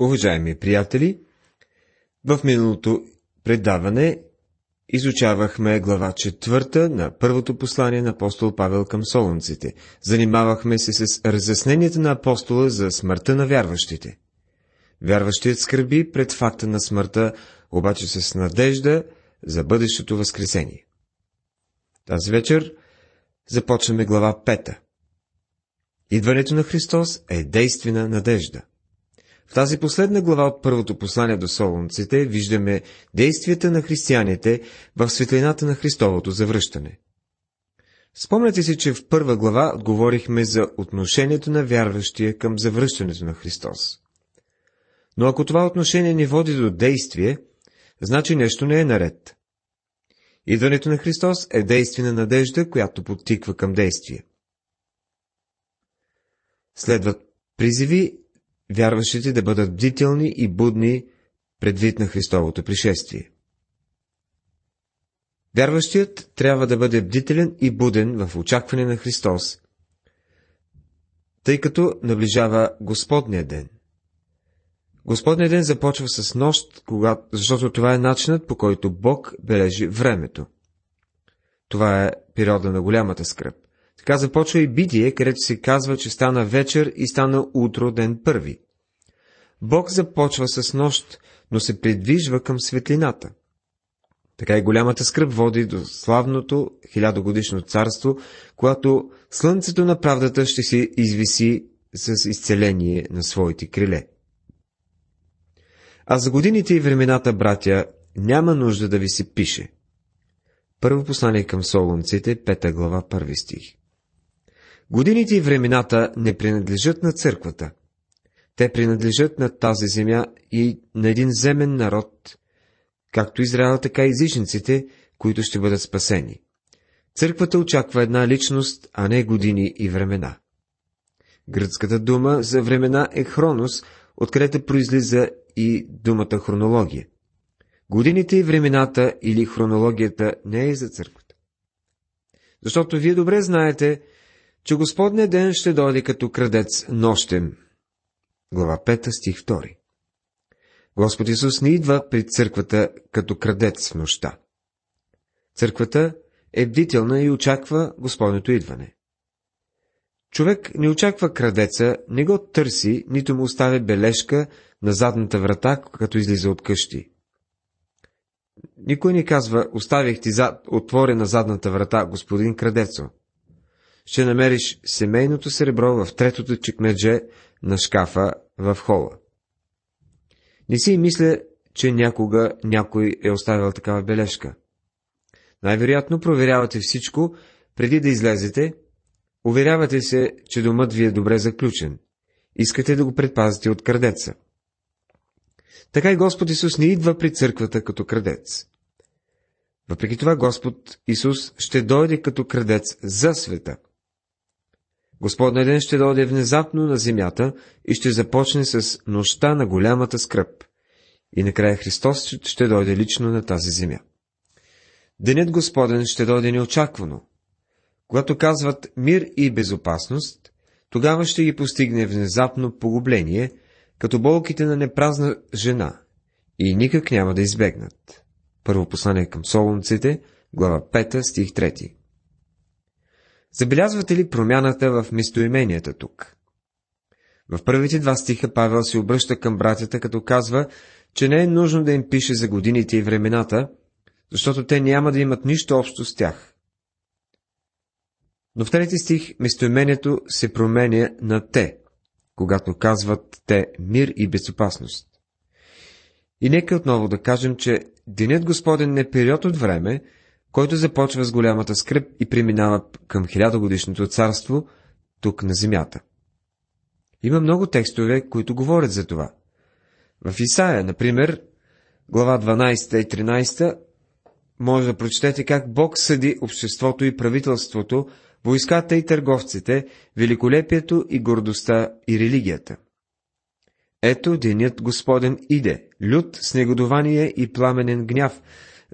Уважаеми приятели, в миналото предаване изучавахме глава четвърта на първото послание на апостол Павел към солунците. Занимавахме се с разясненията на апостола за смъртта на вярващите. Вярващият скърби пред факта на смъртта, обаче с надежда за бъдещето възкресение. Тази вечер започваме глава пета. Идването на Христос е действена надежда. В тази последна глава от първото послание до солунците виждаме действията на християните в светлината на Христовото завръщане. Спомняте си, че в първа глава отговорихме за отношението на вярващия към завръщането на Христос. Но ако това отношение ни води до действие, значи нещо не е наред. Идването на Христос е действие на надежда, която подтиква към действие. Следват призиви вярващите да бъдат бдителни и будни предвид на Христовото пришествие. Вярващият трябва да бъде бдителен и буден в очакване на Христос, тъй като наближава Господния ден. Господния ден започва с нощ, когато, защото това е начинът по който Бог бележи времето. Това е периода на голямата скръп. Така започва и Бидие, където се казва, че стана вечер и стана утро ден първи. Бог започва с нощ, но се придвижва към светлината. Така и голямата скръп води до славното хилядогодишно царство, когато слънцето на правдата ще се извиси с изцеление на своите криле. А за годините и времената, братя, няма нужда да ви се пише. Първо послание към Солунците, пета глава, първи стих. Годините и времената не принадлежат на църквата. Те принадлежат на тази земя и на един земен народ, както Израел, така и езичниците, които ще бъдат спасени. Църквата очаква една личност, а не години и времена. Гръцката дума за времена е хронос, откъдето произлиза и думата хронология. Годините и времената или хронологията не е за църквата. Защото вие добре знаете, че Господния ден ще дойде като крадец нощем. Глава 5, стих 2 Господ Исус не идва при църквата като крадец в нощта. Църквата е бдителна и очаква Господното идване. Човек не очаква крадеца, не го търси, нито му оставя бележка на задната врата, като излиза от къщи. Никой не казва, оставих ти зад, отворена задната врата, господин крадецо ще намериш семейното сребро в третото чекмедже на шкафа в хола. Не си мисля, че някога някой е оставил такава бележка. Най-вероятно проверявате всичко, преди да излезете, уверявате се, че домът ви е добре заключен. Искате да го предпазите от крадеца. Така и Господ Исус не идва при църквата като крадец. Въпреки това Господ Исус ще дойде като крадец за света – Господния ден ще дойде внезапно на земята и ще започне с нощта на голямата скръп. И накрая Христос ще дойде лично на тази земя. Денят Господен ще дойде неочаквано. Когато казват мир и безопасност, тогава ще ги постигне внезапно погубление, като болките на непразна жена, и никак няма да избегнат. Първо послание към Солунците, глава 5, стих 3. Забелязвате ли промяната в местоименията тук? В първите два стиха Павел се обръща към братята, като казва, че не е нужно да им пише за годините и времената, защото те няма да имат нищо общо с тях. Но в трети стих местоимението се променя на те, когато казват те мир и безопасност. И нека отново да кажем, че Денят Господен е период от време, който започва с голямата скръп и преминава към хилядогодишното царство тук на земята. Има много текстове, които говорят за това. В Исаия, например, глава 12 и 13, може да прочетете как Бог съди обществото и правителството, войската и търговците, великолепието и гордостта и религията. Ето денят Господен иде, лют с негодование и пламенен гняв,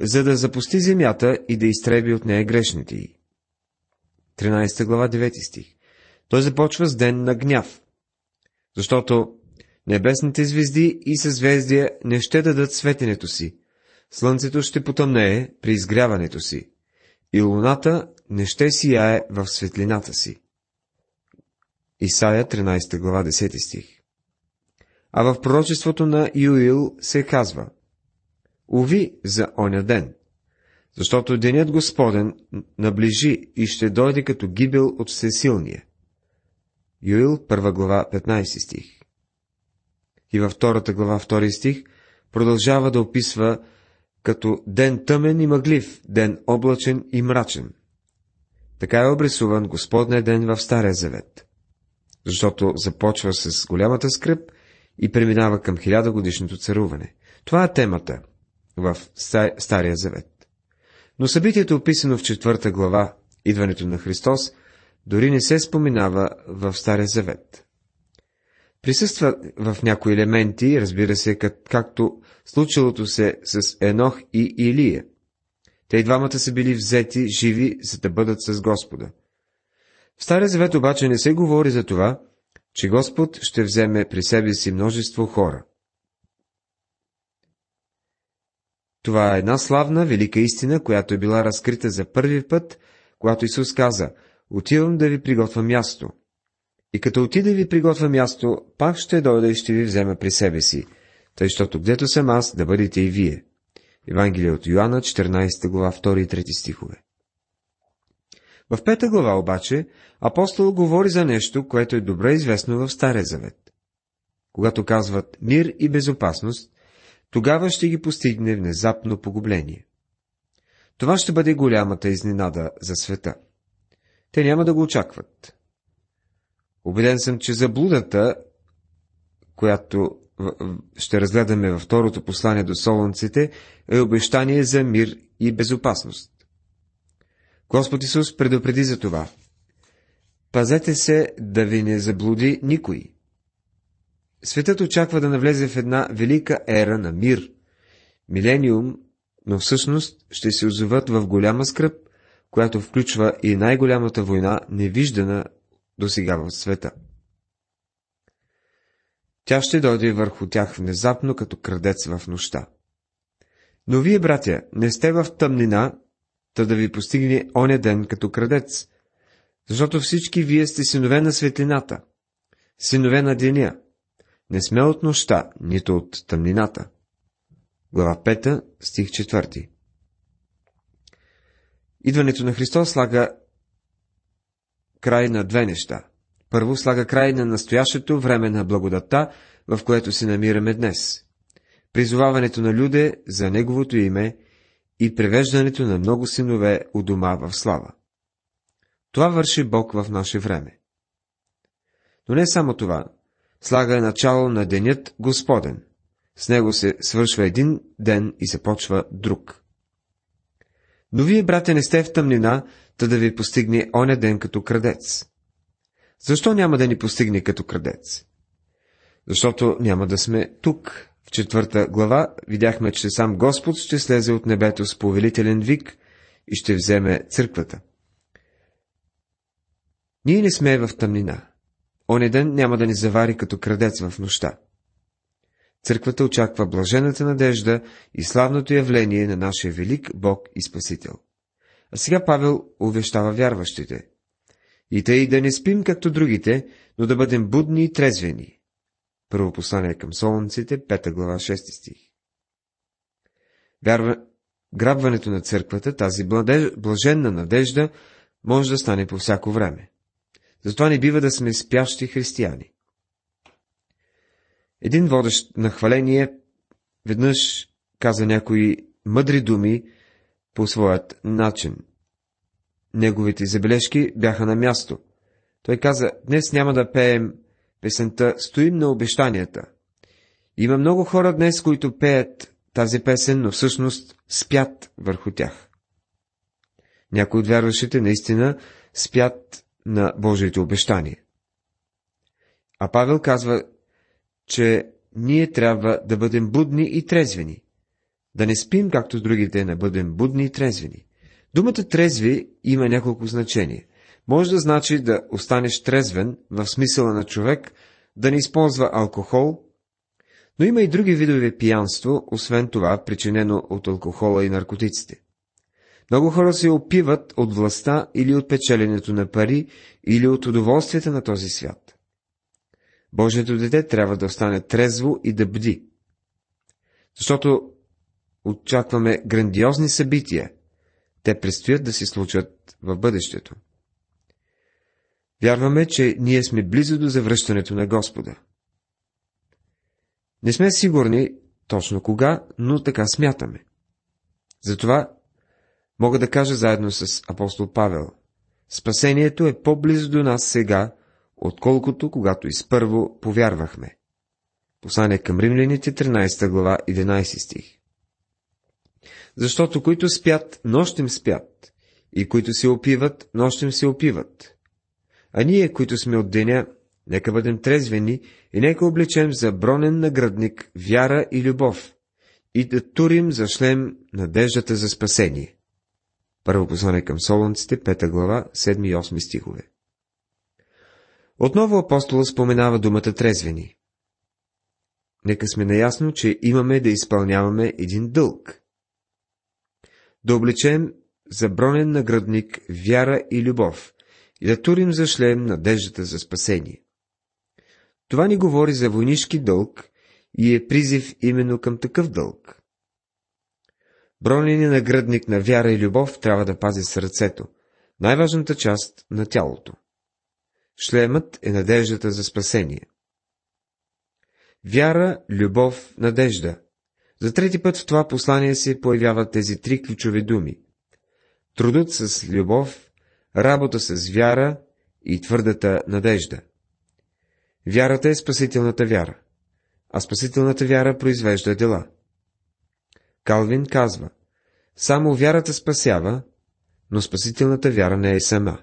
за да запусти земята и да изтреби от нея грешните й. 13 глава 9 стих. Той започва с ден на гняв, защото Небесните звезди и съзвездия не ще дадат светенето си, слънцето ще потъмнее при изгряването си, и луната не ще сияе в светлината си. Исаия 13 глава 10 стих А в пророчеството на Юил се казва Уви за оня ден, защото денят Господен наближи и ще дойде като гибел от всесилния. Юил, 1 глава, 15 стих. И във втората глава, 2 стих, продължава да описва като ден тъмен и мъглив, ден облачен и мрачен. Така е обрисуван Господния ден в Стария Завет, защото започва с голямата скръп и преминава към хилядогодишното царуване. Това е темата в Стария Завет. Но събитието, описано в четвърта глава, идването на Христос, дори не се споменава в Стария Завет. Присъства в някои елементи, разбира се, как, както случилото се с Енох и Илия. Те и двамата са били взети живи, за да бъдат с Господа. В Стария Завет обаче не се говори за това, че Господ ще вземе при себе си множество хора. Това е една славна, велика истина, която е била разкрита за първи път, когато Исус каза, отивам да ви приготвя място. И като отида ви приготвя място, пак ще дойда и ще ви взема при себе си, тъй, щото гдето съм аз, да бъдете и вие. Евангелие от Йоанна, 14 глава, 2 и 3 стихове. В пета глава обаче апостол говори за нещо, което е добре известно в Стария Завет. Когато казват мир и безопасност, тогава ще ги постигне внезапно погубление. Това ще бъде голямата изненада за света. Те няма да го очакват. Обеден съм, че заблудата, която ще разгледаме във второто послание до солонците, е обещание за мир и безопасност. Господ Исус предупреди за това. Пазете се да ви не заблуди никой. Светът очаква да навлезе в една велика ера на мир, милениум, но всъщност ще се озоват в голяма скръп, която включва и най-голямата война, невиждана до сега в света. Тя ще дойде върху тях внезапно, като крадец в нощта. Но вие, братя, не сте в тъмнина, та да ви постигне оня ден като крадец, защото всички вие сте синове на светлината, синове на деня, не сме от нощта, нито от тъмнината. Глава 5, стих 4 Идването на Христос слага край на две неща. Първо слага край на настоящето време на благодата, в което се намираме днес. Призоваването на люде за Неговото име и превеждането на много синове у дома в слава. Това върши Бог в наше време. Но не само това, слага начало на денят Господен. С него се свършва един ден и започва друг. Но вие, брате, не сте в тъмнина, та да ви постигне оня ден като крадец. Защо няма да ни постигне като крадец? Защото няма да сме тук. В четвърта глава видяхме, че сам Господ ще слезе от небето с повелителен вик и ще вземе църквата. Ние не сме в тъмнина. Оне ден няма да ни завари като крадец в нощта. Църквата очаква блажената надежда и славното явление на нашия велик Бог и Спасител. А сега Павел увещава вярващите. И тъй да не спим както другите, но да бъдем будни и трезвени. Първо послание към Солонците, 5 глава, 6 стих. Вярва... Грабването на църквата, тази блаженна надежда, може да стане по всяко време. Затова не бива да сме спящи християни. Един водещ на хваление веднъж каза някои мъдри думи по своят начин. Неговите забележки бяха на място. Той каза, днес няма да пеем песента «Стоим на обещанията». Има много хора днес, които пеят тази песен, но всъщност спят върху тях. Някои от вярващите наистина спят на Божието обещание. А Павел казва, че ние трябва да бъдем будни и трезвени. Да не спим, както другите, не бъдем будни и трезвени. Думата трезви има няколко значения. Може да значи да останеш трезвен в смисъла на човек, да не използва алкохол, Но има и други видове пиянство, освен това, причинено от алкохола и наркотиците. Много хора се опиват от властта или от печеленето на пари, или от удоволствията на този свят. Божието дете трябва да остане трезво и да бди. Защото очакваме грандиозни събития. Те предстоят да се случат в бъдещето. Вярваме, че ние сме близо до завръщането на Господа. Не сме сигурни точно кога, но така смятаме. Затова мога да кажа заедно с апостол Павел. Спасението е по-близо до нас сега, отколкото когато изпърво повярвахме. Послание към римляните, 13 глава, 11 стих. Защото които спят, нощем спят, и които се опиват, нощем се опиват. А ние, които сме от деня, нека бъдем трезвени и нека облечем за бронен наградник вяра и любов, и да турим за шлем надеждата за спасение. Първо послание към Солонците, 5 глава, 7 и 8 стихове. Отново апостола споменава думата трезвени. Нека сме наясно, че имаме да изпълняваме един дълг. Да облечем за бронен наградник вяра и любов и да турим за шлем надеждата за спасение. Това ни говори за войнишки дълг и е призив именно към такъв дълг. Бронения наградник на вяра и любов трябва да пази сърцето, най-важната част на тялото. Шлемът е надеждата за спасение. Вяра, любов, надежда. За трети път в това послание се появяват тези три ключови думи. Трудът с любов, работа с вяра и твърдата надежда. Вярата е спасителната вяра, а спасителната вяра произвежда дела. Калвин казва, само вярата спасява, но спасителната вяра не е сама.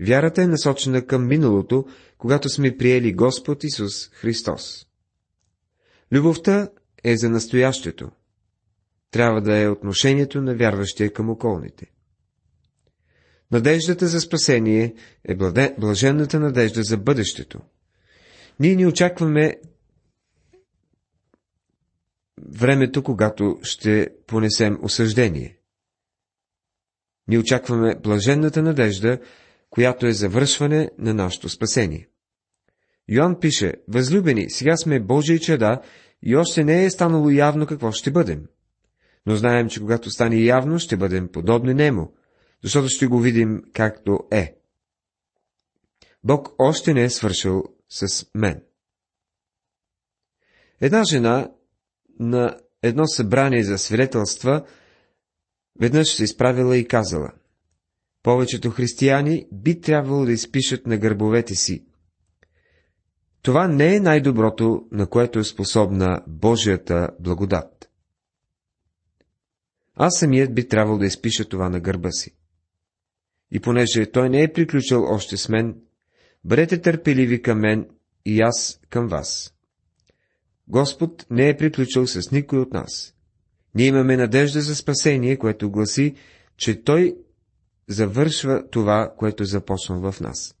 Вярата е насочена към миналото, когато сме приели Господ Исус Христос. Любовта е за настоящето. Трябва да е отношението на вярващия към околните. Надеждата за спасение е блаженната надежда за бъдещето. Ние ни очакваме времето, когато ще понесем осъждение. Ние очакваме блаженната надежда, която е завършване на нашето спасение. Йоанн пише, възлюбени, сега сме Божии чеда и още не е станало явно какво ще бъдем. Но знаем, че когато стане явно, ще бъдем подобни нему, защото ще го видим както е. Бог още не е свършил с мен. Една жена на едно събрание за свидетелства веднъж се изправила и казала – повечето християни би трябвало да изпишат на гърбовете си. Това не е най-доброто, на което е способна Божията благодат. Аз самият би трябвало да изпиша това на гърба си. И понеже той не е приключил още с мен, бъдете търпеливи към мен и аз към вас. Господ не е приключил с никой от нас. Ние имаме надежда за спасение, което гласи, че Той завършва това, което е започна в нас.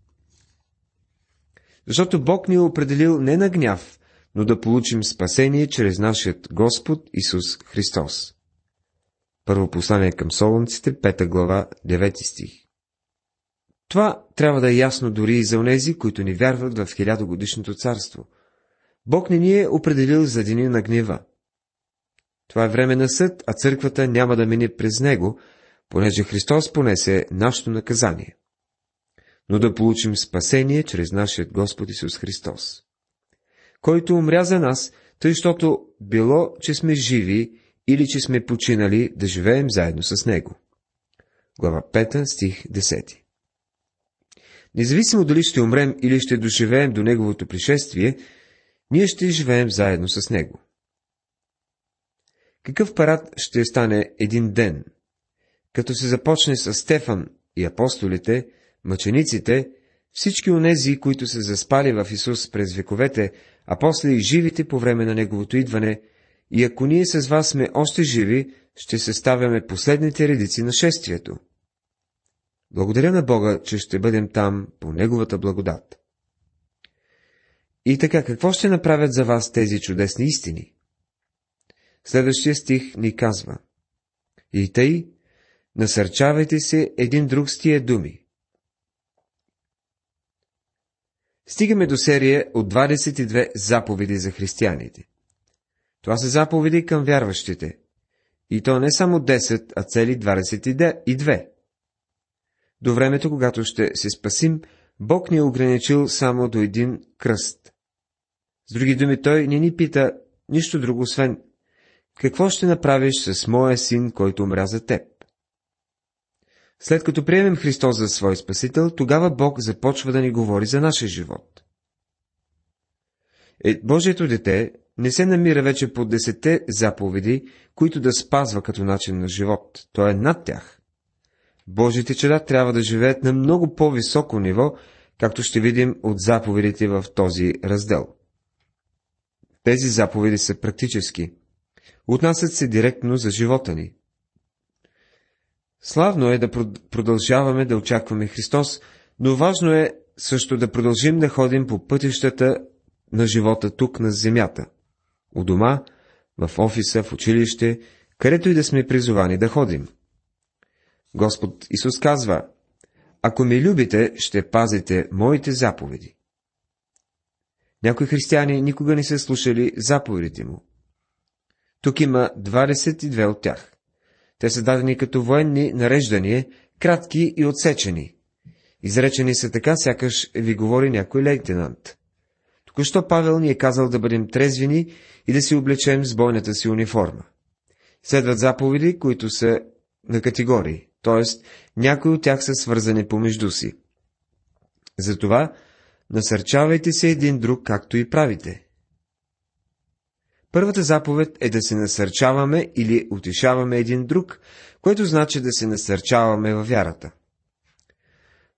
Защото Бог ни е определил не на гняв, но да получим спасение чрез нашият Господ Исус Христос. Първо послание към Солунците, 5 глава, 9 стих. Това трябва да е ясно дори и за онези, които ни вярват в хилядогодишното царство. Бог не ни е определил за деня на гнева. Това е време на съд, а църквата няма да мине през него, понеже Христос понесе нашето наказание, но да получим спасение чрез нашия Господ Исус Христос, който умря за нас, тъй, защото било, че сме живи или че сме починали, да живеем заедно с Него. Глава 5, стих 10 Независимо дали ще умрем или ще доживеем до Неговото пришествие, ние ще живеем заедно с Него. Какъв парад ще стане един ден – като се започне с Стефан и апостолите, мъчениците, всички онези, които се заспали в Исус през вековете, а после и живите по време на Неговото идване, и ако ние с вас сме още живи, ще се ставяме последните редици на шествието. Благодаря на Бога, че ще бъдем там по Неговата благодат. И така, какво ще направят за вас тези чудесни истини? Следващия стих ни казва. И тъй, насърчавайте се един друг с тия думи. Стигаме до серия от 22 заповеди за християните. Това са заповеди към вярващите. И то не само 10, а цели 22. До времето, когато ще се спасим, Бог ни е ограничил само до един кръст. С други думи, Той не ни пита нищо друго, освен какво ще направиш с моя син, който умря за теб? След като приемем Христос за свой Спасител, тогава Бог започва да ни говори за нашия живот. Е, Божието дете не се намира вече по десете заповеди, които да спазва като начин на живот. Той е над тях. Божите чеда трябва да живеят на много по-високо ниво, както ще видим от заповедите в този раздел. Тези заповеди са практически. Отнасят се директно за живота ни. Славно е да продължаваме да очакваме Христос, но важно е също да продължим да ходим по пътищата на живота тук на земята. У дома, в офиса, в училище, където и да сме призовани да ходим. Господ Исус казва, ако ме любите, ще пазите моите заповеди. Някои християни никога не са слушали заповедите му. Тук има 22 от тях. Те са дадени като военни нареждания, кратки и отсечени. Изречени са така, сякаш ви говори някой лейтенант. Току-що Павел ни е казал да бъдем трезвени и да си облечем с бойната си униформа. Следват заповеди, които са на категории, т.е. някои от тях са свързани помежду си. Затова насърчавайте се един друг, както и правите. Първата заповед е да се насърчаваме или утешаваме един друг, което значи да се насърчаваме във вярата.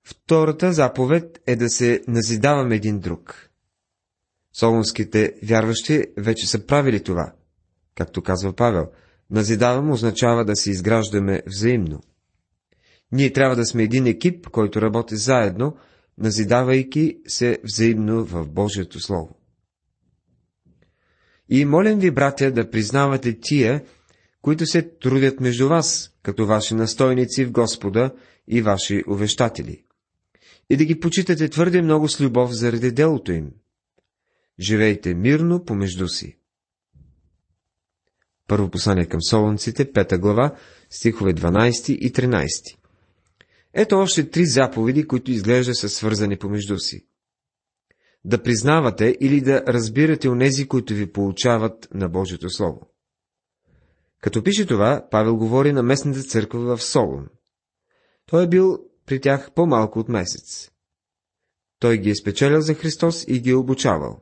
Втората заповед е да се назидаваме един друг. Солунските вярващи вече са правили това. Както казва Павел, назидавам означава да се изграждаме взаимно. Ние трябва да сме един екип, който работи заедно, назидавайки се взаимно в Божието Слово. И молям ви, братя, да признавате тия, които се трудят между вас, като ваши настойници в Господа и ваши увещатели. И да ги почитате твърде много с любов заради делото им. Живейте мирно помежду си. Първо послание към Солонците, пета глава, стихове 12 и 13. Ето още три заповеди, които изглежда са свързани помежду си да признавате или да разбирате онези, които ви получават на Божието Слово. Като пише това, Павел говори на местната църква в Солун. Той е бил при тях по-малко от месец. Той ги е спечелил за Христос и ги е обучавал.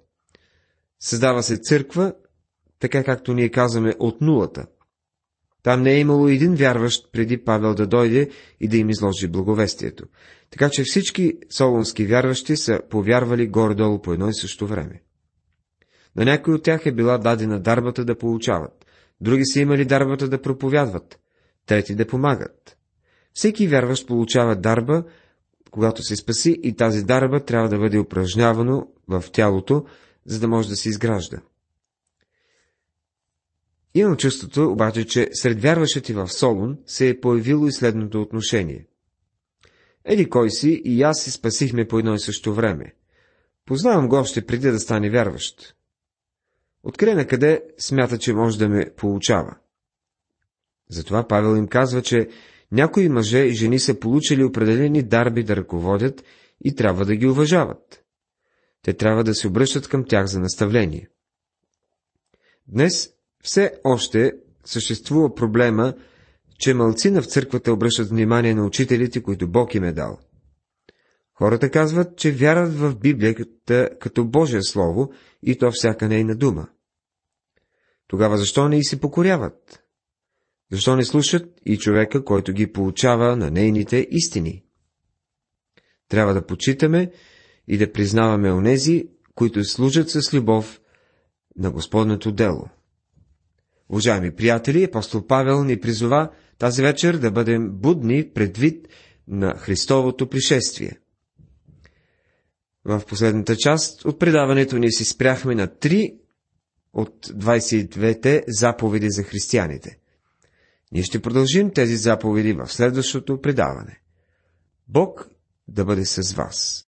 Създава се църква, така както ние казваме, от нулата. Там не е имало един вярващ преди Павел да дойде и да им изложи благовестието. Така че всички солунски вярващи са повярвали горе-долу по едно и също време. На някой от тях е била дадена дарбата да получават, други са имали дарбата да проповядват, трети да помагат. Всеки вярващ получава дарба, когато се спаси и тази дарба трябва да бъде упражнявано в тялото, за да може да се изгражда. Имам чувството, обаче, че сред вярващите в Солун се е появило и следното отношение. Еди кой си и аз си спасихме по едно и също време. Познавам го още преди да стане вярващ. Откъде на къде смята, че може да ме получава? Затова Павел им казва, че някои мъже и жени са получили определени дарби да ръководят и трябва да ги уважават. Те трябва да се обръщат към тях за наставление. Днес все още съществува проблема, че мълцина в църквата обръщат внимание на учителите, които Бог им е дал. Хората казват, че вярват в Библията като Божие Слово и то всяка нейна дума. Тогава защо не и се покоряват? Защо не слушат и човека, който ги получава на нейните истини? Трябва да почитаме и да признаваме онези, които служат с любов на Господното дело. Уважаеми приятели, апостол Павел ни призова тази вечер да бъдем будни предвид на Христовото пришествие. В последната част от предаването ни си спряхме на три от 22-те заповеди за християните. Ние ще продължим тези заповеди в следващото предаване. Бог да бъде с вас.